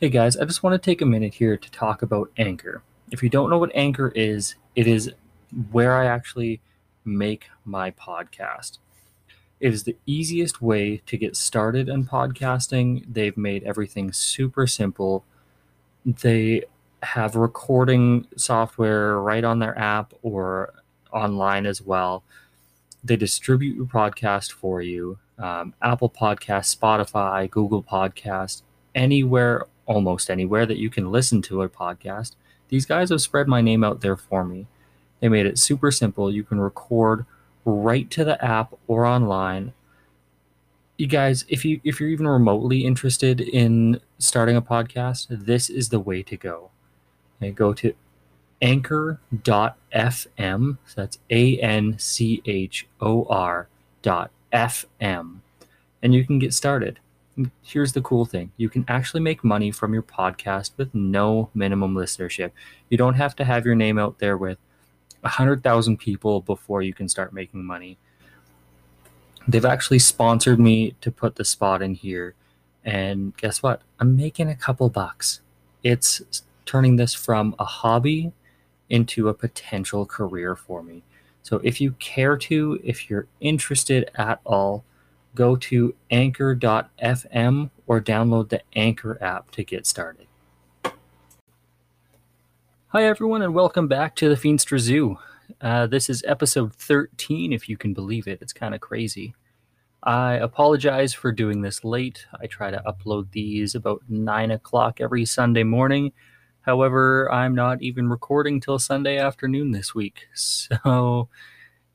Hey guys, I just want to take a minute here to talk about Anchor. If you don't know what Anchor is, it is where I actually make my podcast. It is the easiest way to get started in podcasting. They've made everything super simple. They have recording software right on their app or online as well. They distribute your podcast for you. Um, Apple Podcast, Spotify, Google Podcast, anywhere almost anywhere that you can listen to a podcast. These guys have spread my name out there for me. They made it super simple. You can record right to the app or online. You guys, if you if you're even remotely interested in starting a podcast, this is the way to go. Okay, go to anchor.fm. So that's A N C H O R dot FM. And you can get started here's the cool thing you can actually make money from your podcast with no minimum listenership. You don't have to have your name out there with 100,000 people before you can start making money. They've actually sponsored me to put the spot in here. And guess what? I'm making a couple bucks. It's turning this from a hobby into a potential career for me. So if you care to, if you're interested at all, go to anchor.fm or download the Anchor app to get started. Hi, everyone, and welcome back to the Feenstra Zoo. Uh, this is episode 13, if you can believe it. It's kind of crazy. I apologize for doing this late. I try to upload these about 9 o'clock every Sunday morning. However, I'm not even recording till Sunday afternoon this week. So,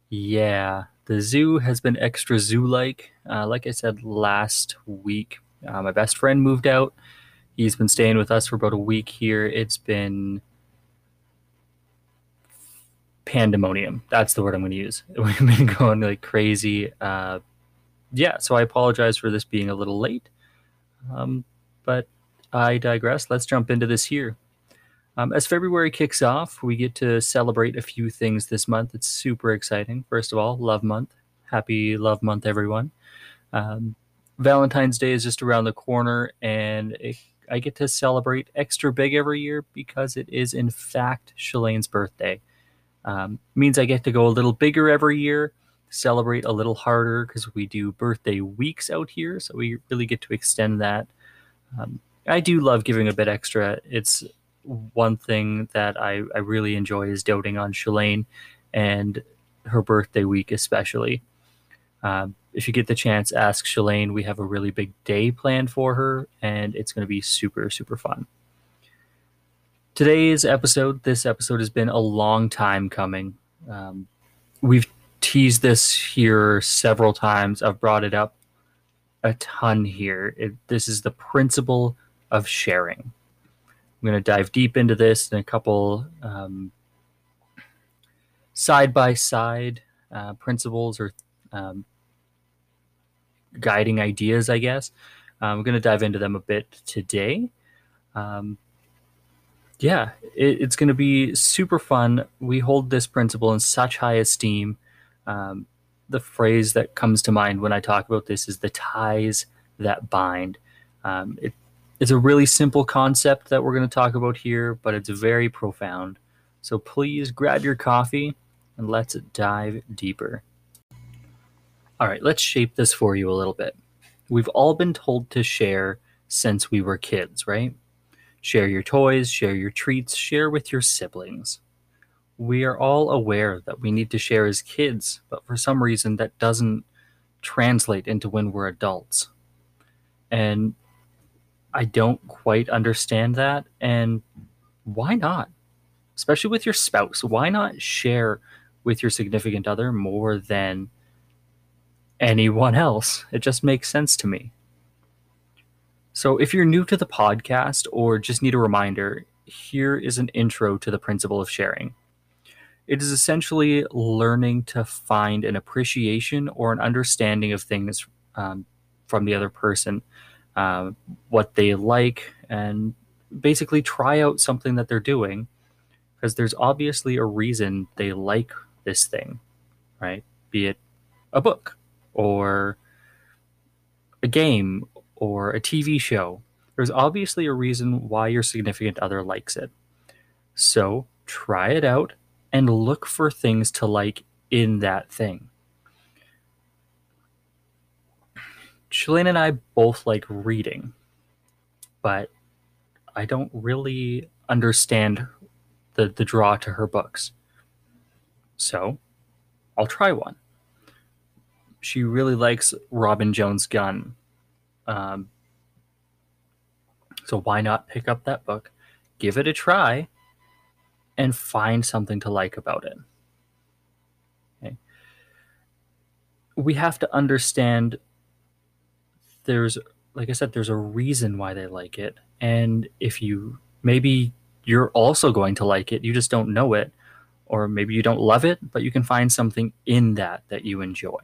yeah, the zoo has been extra zoo like. Uh, like I said last week, uh, my best friend moved out. He's been staying with us for about a week here. It's been pandemonium. That's the word I'm going to use. We've been going like crazy. Uh, yeah, so I apologize for this being a little late. Um, but I digress. Let's jump into this here. Um, as February kicks off, we get to celebrate a few things this month. It's super exciting. First of all, Love Month. Happy Love Month, everyone. Um, Valentine's Day is just around the corner, and it, I get to celebrate extra big every year because it is, in fact, Shalane's birthday. Um, means I get to go a little bigger every year, celebrate a little harder because we do birthday weeks out here, so we really get to extend that. Um, I do love giving a bit extra. It's one thing that I, I really enjoy is doting on Shalane and her birthday week, especially. Um, if you get the chance, ask Shalane. We have a really big day planned for her, and it's going to be super, super fun. Today's episode, this episode has been a long time coming. Um, we've teased this here several times. I've brought it up a ton here. It, this is the principle of sharing. I'm going to dive deep into this in a couple side by side principles or um, guiding ideas, I guess. I'm um, going to dive into them a bit today. Um, yeah, it, it's going to be super fun. We hold this principle in such high esteem. Um, the phrase that comes to mind when I talk about this is the ties that bind. Um, it it's a really simple concept that we're going to talk about here, but it's very profound. So please grab your coffee and let's dive deeper. All right, let's shape this for you a little bit. We've all been told to share since we were kids, right? Share your toys, share your treats, share with your siblings. We are all aware that we need to share as kids, but for some reason that doesn't translate into when we're adults. And I don't quite understand that. And why not? Especially with your spouse. Why not share with your significant other more than anyone else? It just makes sense to me. So, if you're new to the podcast or just need a reminder, here is an intro to the principle of sharing. It is essentially learning to find an appreciation or an understanding of things um, from the other person, uh, what they like, and basically try out something that they're doing because there's obviously a reason they like this thing, right? Be it a book or a game or a TV show, there's obviously a reason why your significant other likes it. So try it out and look for things to like in that thing. Shalane and I both like reading, but I don't really understand the, the draw to her books. So I'll try one. She really likes Robin Jones Gunn. um, so why not pick up that book, give it a try, and find something to like about it? Okay. We have to understand there's, like I said, there's a reason why they like it. And if you maybe you're also going to like it, you just don't know it, or maybe you don't love it, but you can find something in that that you enjoy.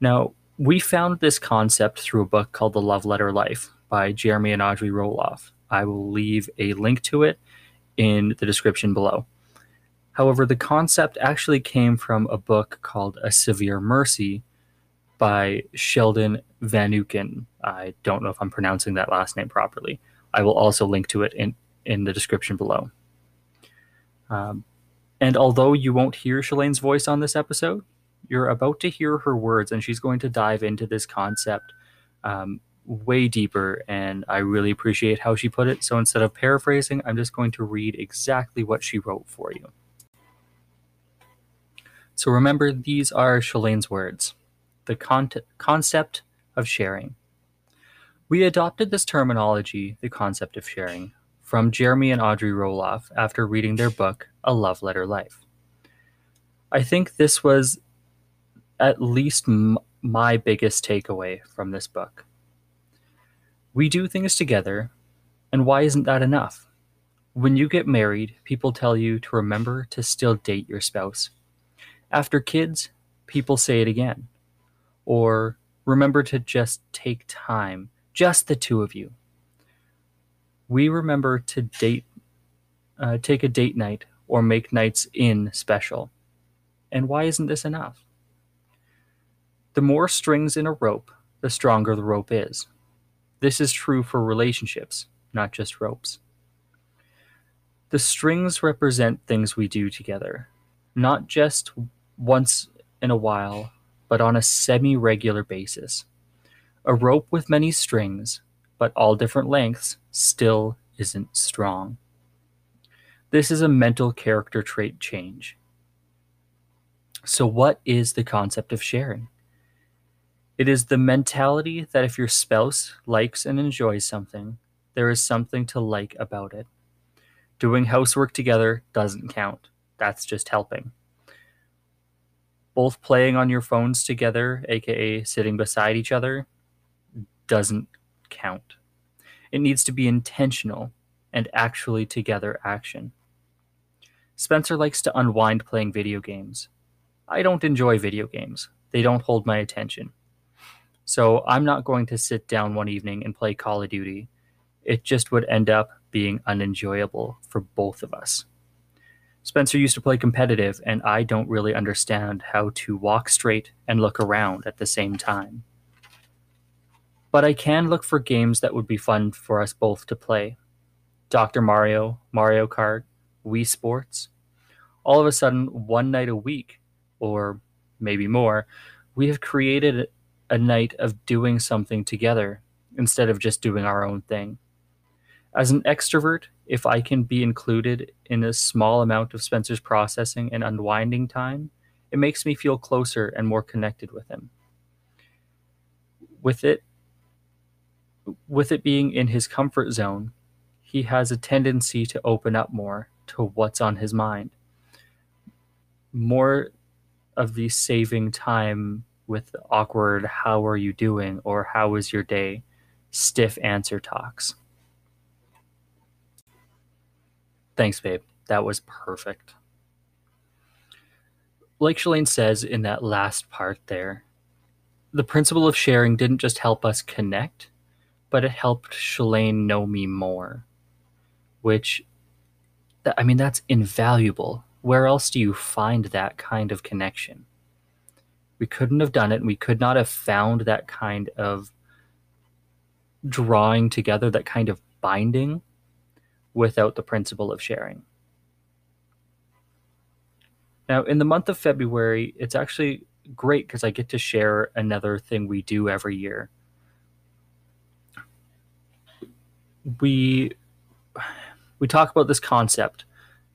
Now, we found this concept through a book called The Love Letter Life by Jeremy and Audrey Roloff. I will leave a link to it in the description below. However, the concept actually came from a book called A Severe Mercy by Sheldon Vanauken. I don't know if I'm pronouncing that last name properly. I will also link to it in, in the description below. Um, and although you won't hear Shalane's voice on this episode, you're about to hear her words, and she's going to dive into this concept um, way deeper. And I really appreciate how she put it. So instead of paraphrasing, I'm just going to read exactly what she wrote for you. So remember, these are Shalane's words the con- concept of sharing. We adopted this terminology, the concept of sharing, from Jeremy and Audrey Roloff after reading their book, A Love Letter Life. I think this was at least m- my biggest takeaway from this book. We do things together, and why isn't that enough? When you get married, people tell you to remember to still date your spouse. After kids, people say it again. Or remember to just take time, just the two of you. We remember to date, uh, take a date night or make nights in special. And why isn't this enough? The more strings in a rope, the stronger the rope is. This is true for relationships, not just ropes. The strings represent things we do together, not just once in a while, but on a semi regular basis. A rope with many strings, but all different lengths, still isn't strong. This is a mental character trait change. So, what is the concept of sharing? It is the mentality that if your spouse likes and enjoys something, there is something to like about it. Doing housework together doesn't count. That's just helping. Both playing on your phones together, aka sitting beside each other, doesn't count. It needs to be intentional and actually together action. Spencer likes to unwind playing video games. I don't enjoy video games, they don't hold my attention. So I'm not going to sit down one evening and play Call of Duty. It just would end up being unenjoyable for both of us. Spencer used to play competitive, and I don't really understand how to walk straight and look around at the same time. But I can look for games that would be fun for us both to play. Dr. Mario, Mario Kart, Wii Sports. All of a sudden, one night a week, or maybe more, we have created a night of doing something together instead of just doing our own thing. As an extrovert, if I can be included in a small amount of Spencer's processing and unwinding time, it makes me feel closer and more connected with him. With it, with it being in his comfort zone, he has a tendency to open up more to what's on his mind. More of the saving time with awkward, how are you doing, or how was your day, stiff answer talks. Thanks, babe. That was perfect. Like Shalane says in that last part there, the principle of sharing didn't just help us connect, but it helped Shalane know me more, which, I mean, that's invaluable. Where else do you find that kind of connection? We couldn't have done it, and we could not have found that kind of drawing together, that kind of binding without the principle of sharing. Now, in the month of February, it's actually great because I get to share another thing we do every year. We we talk about this concept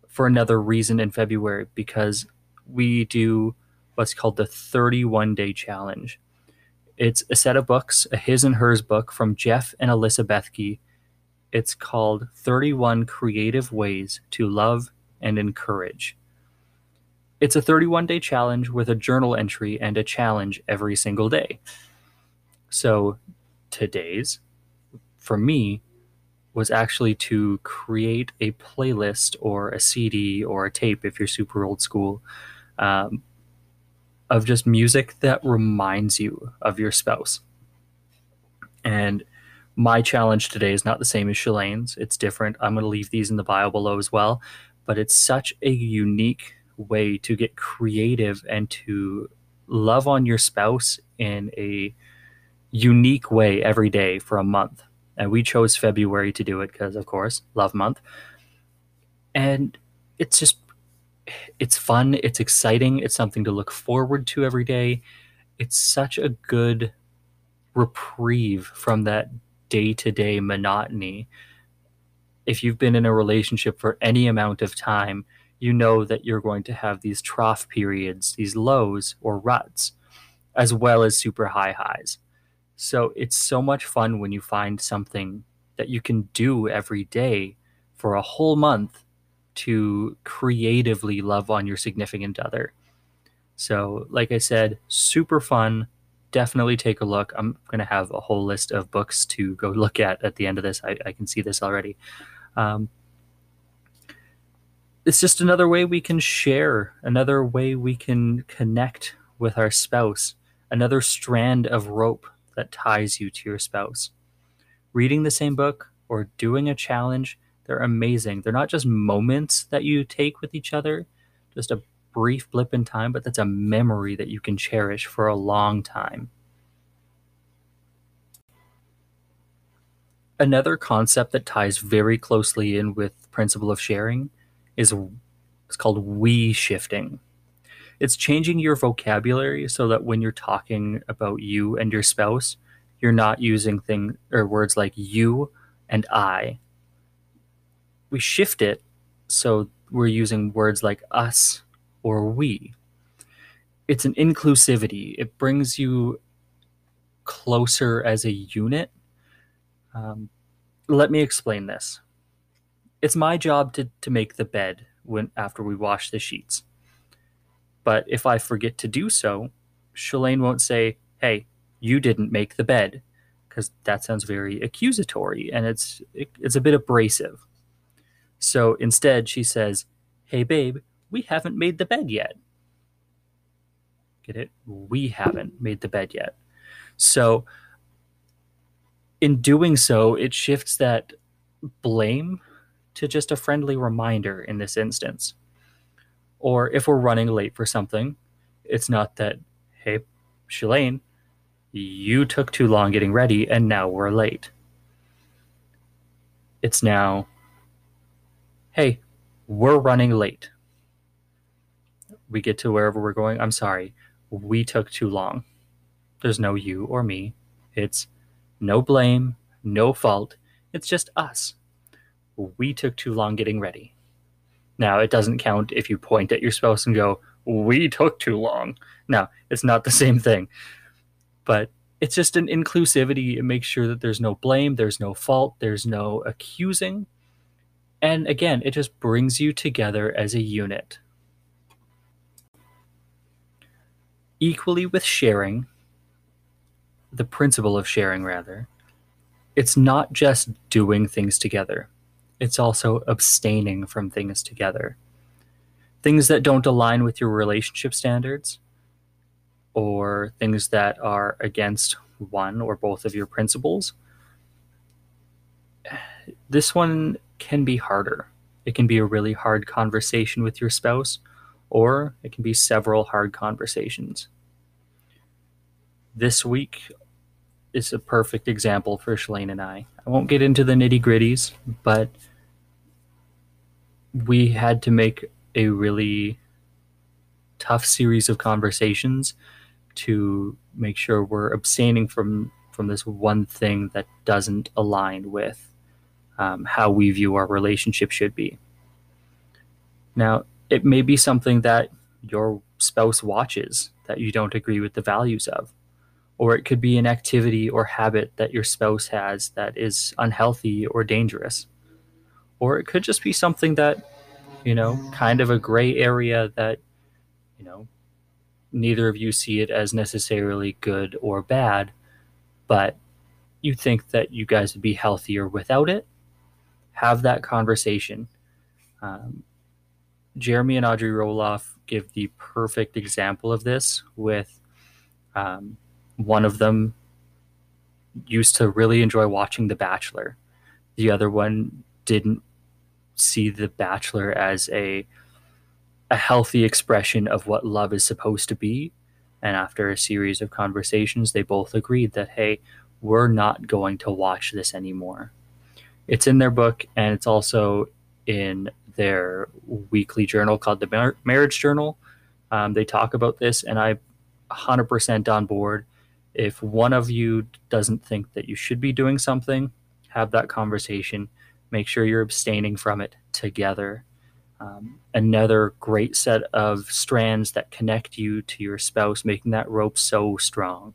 for another reason in February because we do what's called the 31 day challenge. It's a set of books, a his and hers book from Jeff and Alyssa Bethke. It's called 31 Creative Ways to Love and Encourage. It's a 31 day challenge with a journal entry and a challenge every single day. So today's, for me, was actually to create a playlist or a CD or a tape if you're super old school um, of just music that reminds you of your spouse. And my challenge today is not the same as Shalane's. It's different. I'm going to leave these in the bio below as well. But it's such a unique way to get creative and to love on your spouse in a unique way every day for a month. And we chose February to do it because, of course, love month. And it's just, it's fun. It's exciting. It's something to look forward to every day. It's such a good reprieve from that day to day monotony. If you've been in a relationship for any amount of time, you know that you're going to have these trough periods, these lows or ruts, as well as super high highs. So it's so much fun when you find something that you can do every day for a whole month to creatively love on your significant other. So, like I said, super fun. Definitely take a look. I'm going to have a whole list of books to go look at at the end of this. I, I can see this already. Um, it's just another way we can share, another way we can connect with our spouse, another strand of rope that ties you to your spouse. Reading the same book or doing a challenge, they're amazing. They're not just moments that you take with each other, just a brief blip in time, but that's a memory that you can cherish for a long time. Another concept that ties very closely in with principle of sharing is it's called we shifting. It's changing your vocabulary so that when you're talking about you and your spouse, you're not using things or words like you and I. We shift it so we're using words like us or we. It's an inclusivity. It brings you closer as a unit. Um, let me explain this it's my job to, to make the bed when after we wash the sheets. But if I forget to do so, Shalane won't say, "Hey, you didn't make the bed," because that sounds very accusatory and it's it, it's a bit abrasive. So instead, she says, "Hey, babe, we haven't made the bed yet." Get it? We haven't made the bed yet. So in doing so, it shifts that blame to just a friendly reminder in this instance. Or if we're running late for something, it's not that, hey, Shalane, you took too long getting ready and now we're late. It's now, hey, we're running late. We get to wherever we're going. I'm sorry, we took too long. There's no you or me. It's no blame, no fault. It's just us we took too long getting ready. Now, it doesn't count if you point at your spouse and go, we took too long. No, it's not the same thing. But it's just an inclusivity. It makes sure that there's no blame, there's no fault, there's no accusing. And again, it just brings you together as a unit. Equally with sharing, the principle of sharing, rather, it's not just doing things together, it's also abstaining from things together. Things that don't align with your relationship standards, or things that are against one or both of your principles. This one can be harder. It can be a really hard conversation with your spouse, or it can be several hard conversations. This week is a perfect example for Shalane and I. I won't get into the nitty gritties, but we had to make a really tough series of conversations to make sure we're abstaining from from this one thing that doesn't align with um, how we view our relationship should be. Now, it may be something that your spouse watches that you don't agree with the values of, or it could be an activity or habit that your spouse has that is unhealthy or dangerous, or it could just be something that, you know, kind of a gray area that, you know, neither of you see it as necessarily good or bad, but you think that you guys would be healthier without it, have that conversation. Um, Jeremy and Audrey Roloff give the perfect example of this with um, one of them used to really enjoy watching The Bachelor. The other one didn't see The Bachelor as a a healthy expression of what love is supposed to be. And after a series of conversations, they both agreed that, hey, we're not going to watch this anymore. It's in their book, and it's also in their weekly journal called the Mar- Marriage Journal. Um, they talk about this, and I'm 100% on board. If one of you doesn't think that you should be doing something, have that conversation. Make sure you're abstaining from it together um, another great set of strands that connect you to your spouse, making that rope so strong.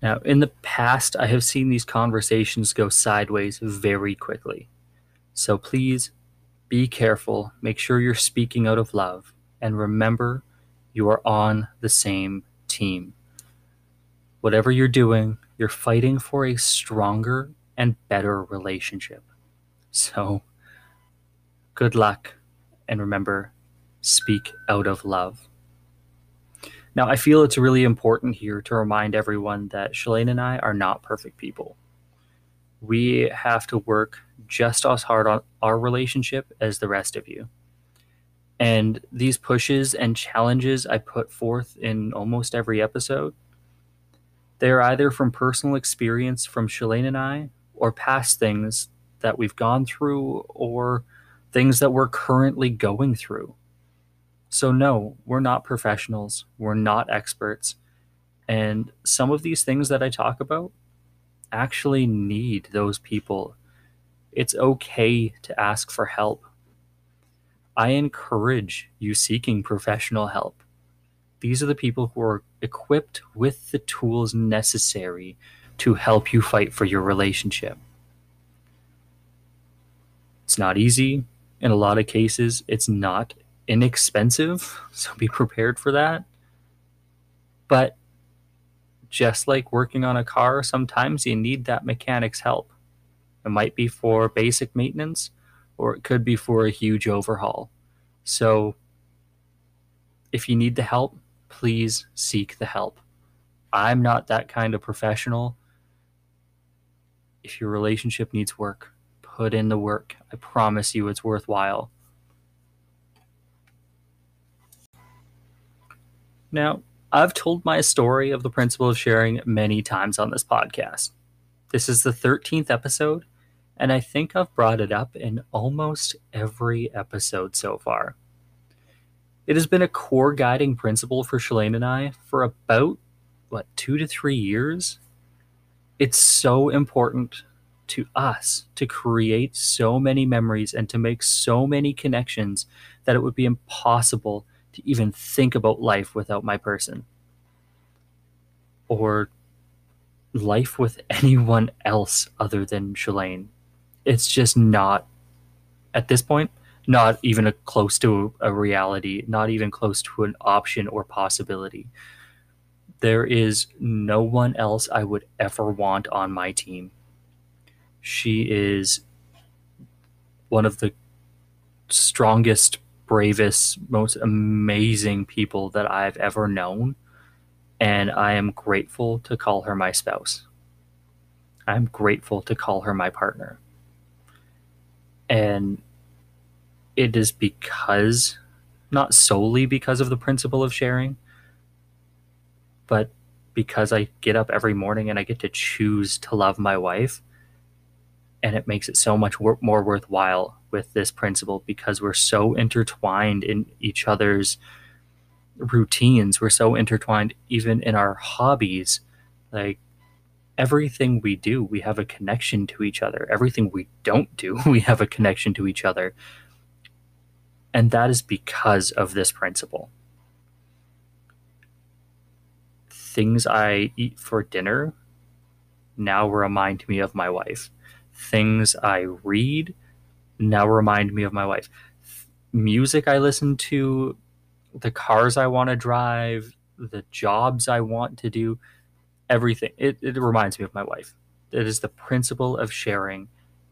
Now, in the past, I have seen these conversations go sideways very quickly. So please be careful, make sure you're speaking out of love, and remember you are on the same team. Whatever you're doing, you're fighting for a stronger and better relationship. So, good luck, and remember, speak out of love. Now, I feel it's really important here to remind everyone that Shalane and I are not perfect people. We have to work just as hard on our relationship as the rest of you. And these pushes and challenges I put forth in almost every episode, they're either from personal experience from Shalane and I or past things that we've gone through or things that we're currently going through. So, no, we're not professionals, we're not experts. And some of these things that I talk about actually need those people. It's okay to ask for help. I encourage you seeking professional help. These are the people who are equipped with the tools necessary to help you fight for your relationship. It's not easy. In a lot of cases, it's not inexpensive, so be prepared for that. But just like working on a car, sometimes you need that mechanic's help. It might be for basic maintenance, or it could be for a huge overhaul. So, if you need the help, please seek the help. I'm not that kind of professional if your relationship needs work, put in the work. I promise you it's worthwhile. Now, I've told my story of the principle of sharing many times on this podcast. This is the 13th episode, and I think I've brought it up in almost every episode so far. It has been a core guiding principle for Shalane and I for about, what, two to three years? it's so important to us to create so many memories and to make so many connections that it would be impossible to even think about life without my person or life with anyone else other than Shalane. It's just not, at this point, not even a, close to a reality, not even close to an option or possibility. There is no one else I would ever want on my team. She is one of the strongest, bravest, most amazing people that I've ever known. And I am grateful to call her my spouse. I'm grateful to call her my partner. And it is because, not solely because of the principle of sharing, but because I get up every morning and I get to choose to love my wife. And it makes it so much more worthwhile with this principle because we're so intertwined in each other's routines. We're so intertwined even in our hobbies. Like everything we do, we have a connection to each other. Everything we don't do, we have a connection to each other. And that is because of this principle. Things I eat for dinner now remind me of my wife. Things I read now remind me of my wife. Music I listen to, the cars I want to drive, the jobs I want to do, everything. It, it reminds me of my wife. It is the principle of sharing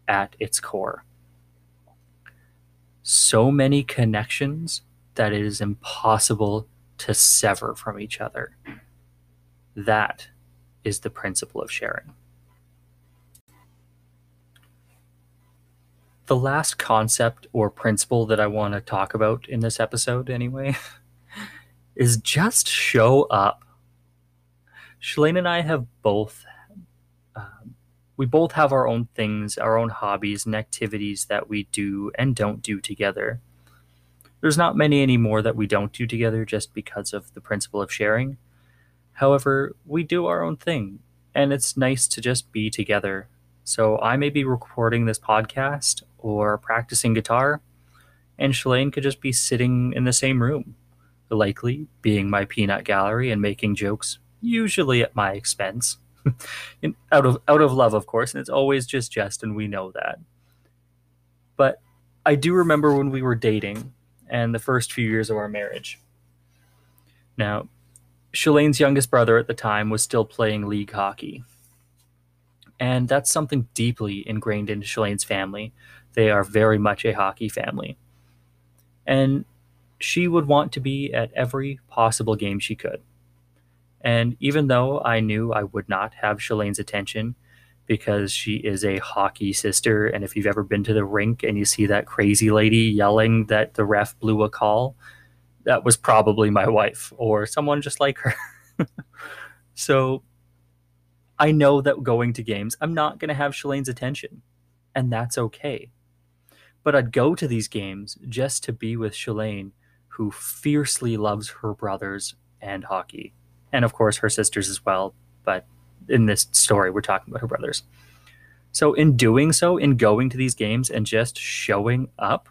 at its core so many connections that it is impossible to sever from each other. That is the principle of sharing. The last concept or principle that I want to talk about in this episode, anyway, is just show up. Shalane and I have both um, we both have our own things, our own hobbies and activities that we do and don't do together. There's not many anymore that we don't do together just because of the principle of sharing. However, we do our own thing, and it's nice to just be together. So I may be recording this podcast or practicing guitar, and Shalane could just be sitting in the same room, likely being my peanut gallery and making jokes, usually at my expense. out of out of love, of course, and it's always just jest, and we know that. But I do remember when we were dating and the first few years of our marriage. Now, Shalane's youngest brother at the time was still playing league hockey. And that's something deeply ingrained into Shalane's family. They are very much a hockey family. And she would want to be at every possible game she could. And even though I knew I would not have Shalane's attention because she is a hockey sister, and if you've ever been to the rink and you see that crazy lady yelling that the ref blew a call, that was probably my wife or someone just like her. so I know that going to games, I'm not going to have Shalane's attention, and that's okay. But I'd go to these games just to be with Shalane, who fiercely loves her brothers and hockey and of course her sisters as well. But in this story, we're talking about her brothers. So, in doing so, in going to these games and just showing up,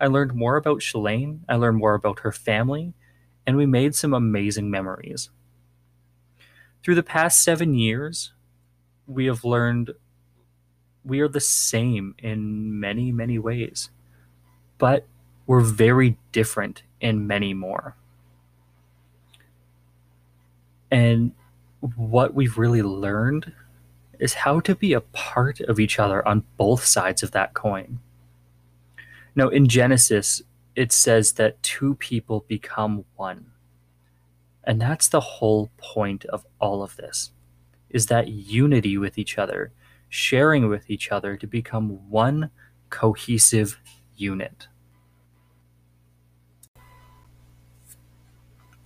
I learned more about Shalane. I learned more about her family, and we made some amazing memories. Through the past seven years, we have learned we are the same in many, many ways, but we're very different in many more. And what we've really learned is how to be a part of each other on both sides of that coin. Now, in Genesis, it says that two people become one. And that's the whole point of all of this is that unity with each other, sharing with each other to become one cohesive unit.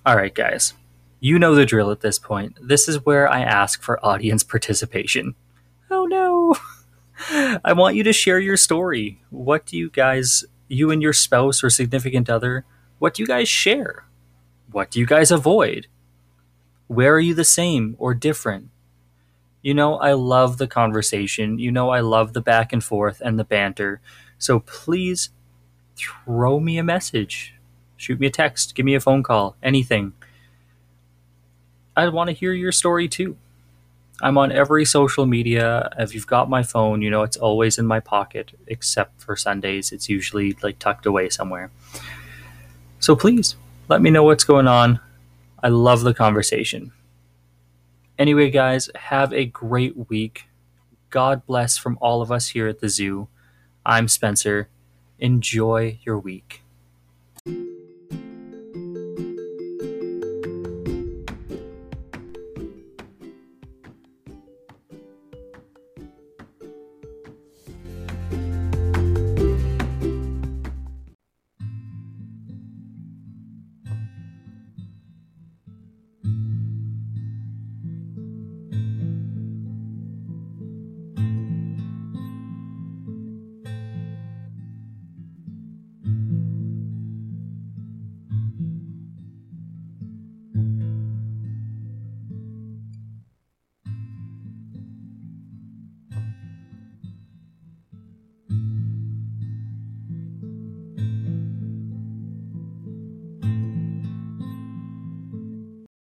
All right, guys. You know the drill at this point. This is where I ask for audience participation. Oh no! I want you to share your story. What do you guys, you and your spouse or significant other, what do you guys share? What do you guys avoid? Where are you the same or different? You know, I love the conversation. You know, I love the back and forth and the banter. So please throw me a message. shoot me a text, give me a phone call, anything. I want to hear your story too. I'm on every social media. If you've got my phone, you know it's always in my pocket, except for Sundays. It's usually like tucked away somewhere. So please let me know what's going on. I love the conversation. Anyway, guys, have a great week. God bless from all of us here at the zoo. I'm Spencer. Enjoy your week.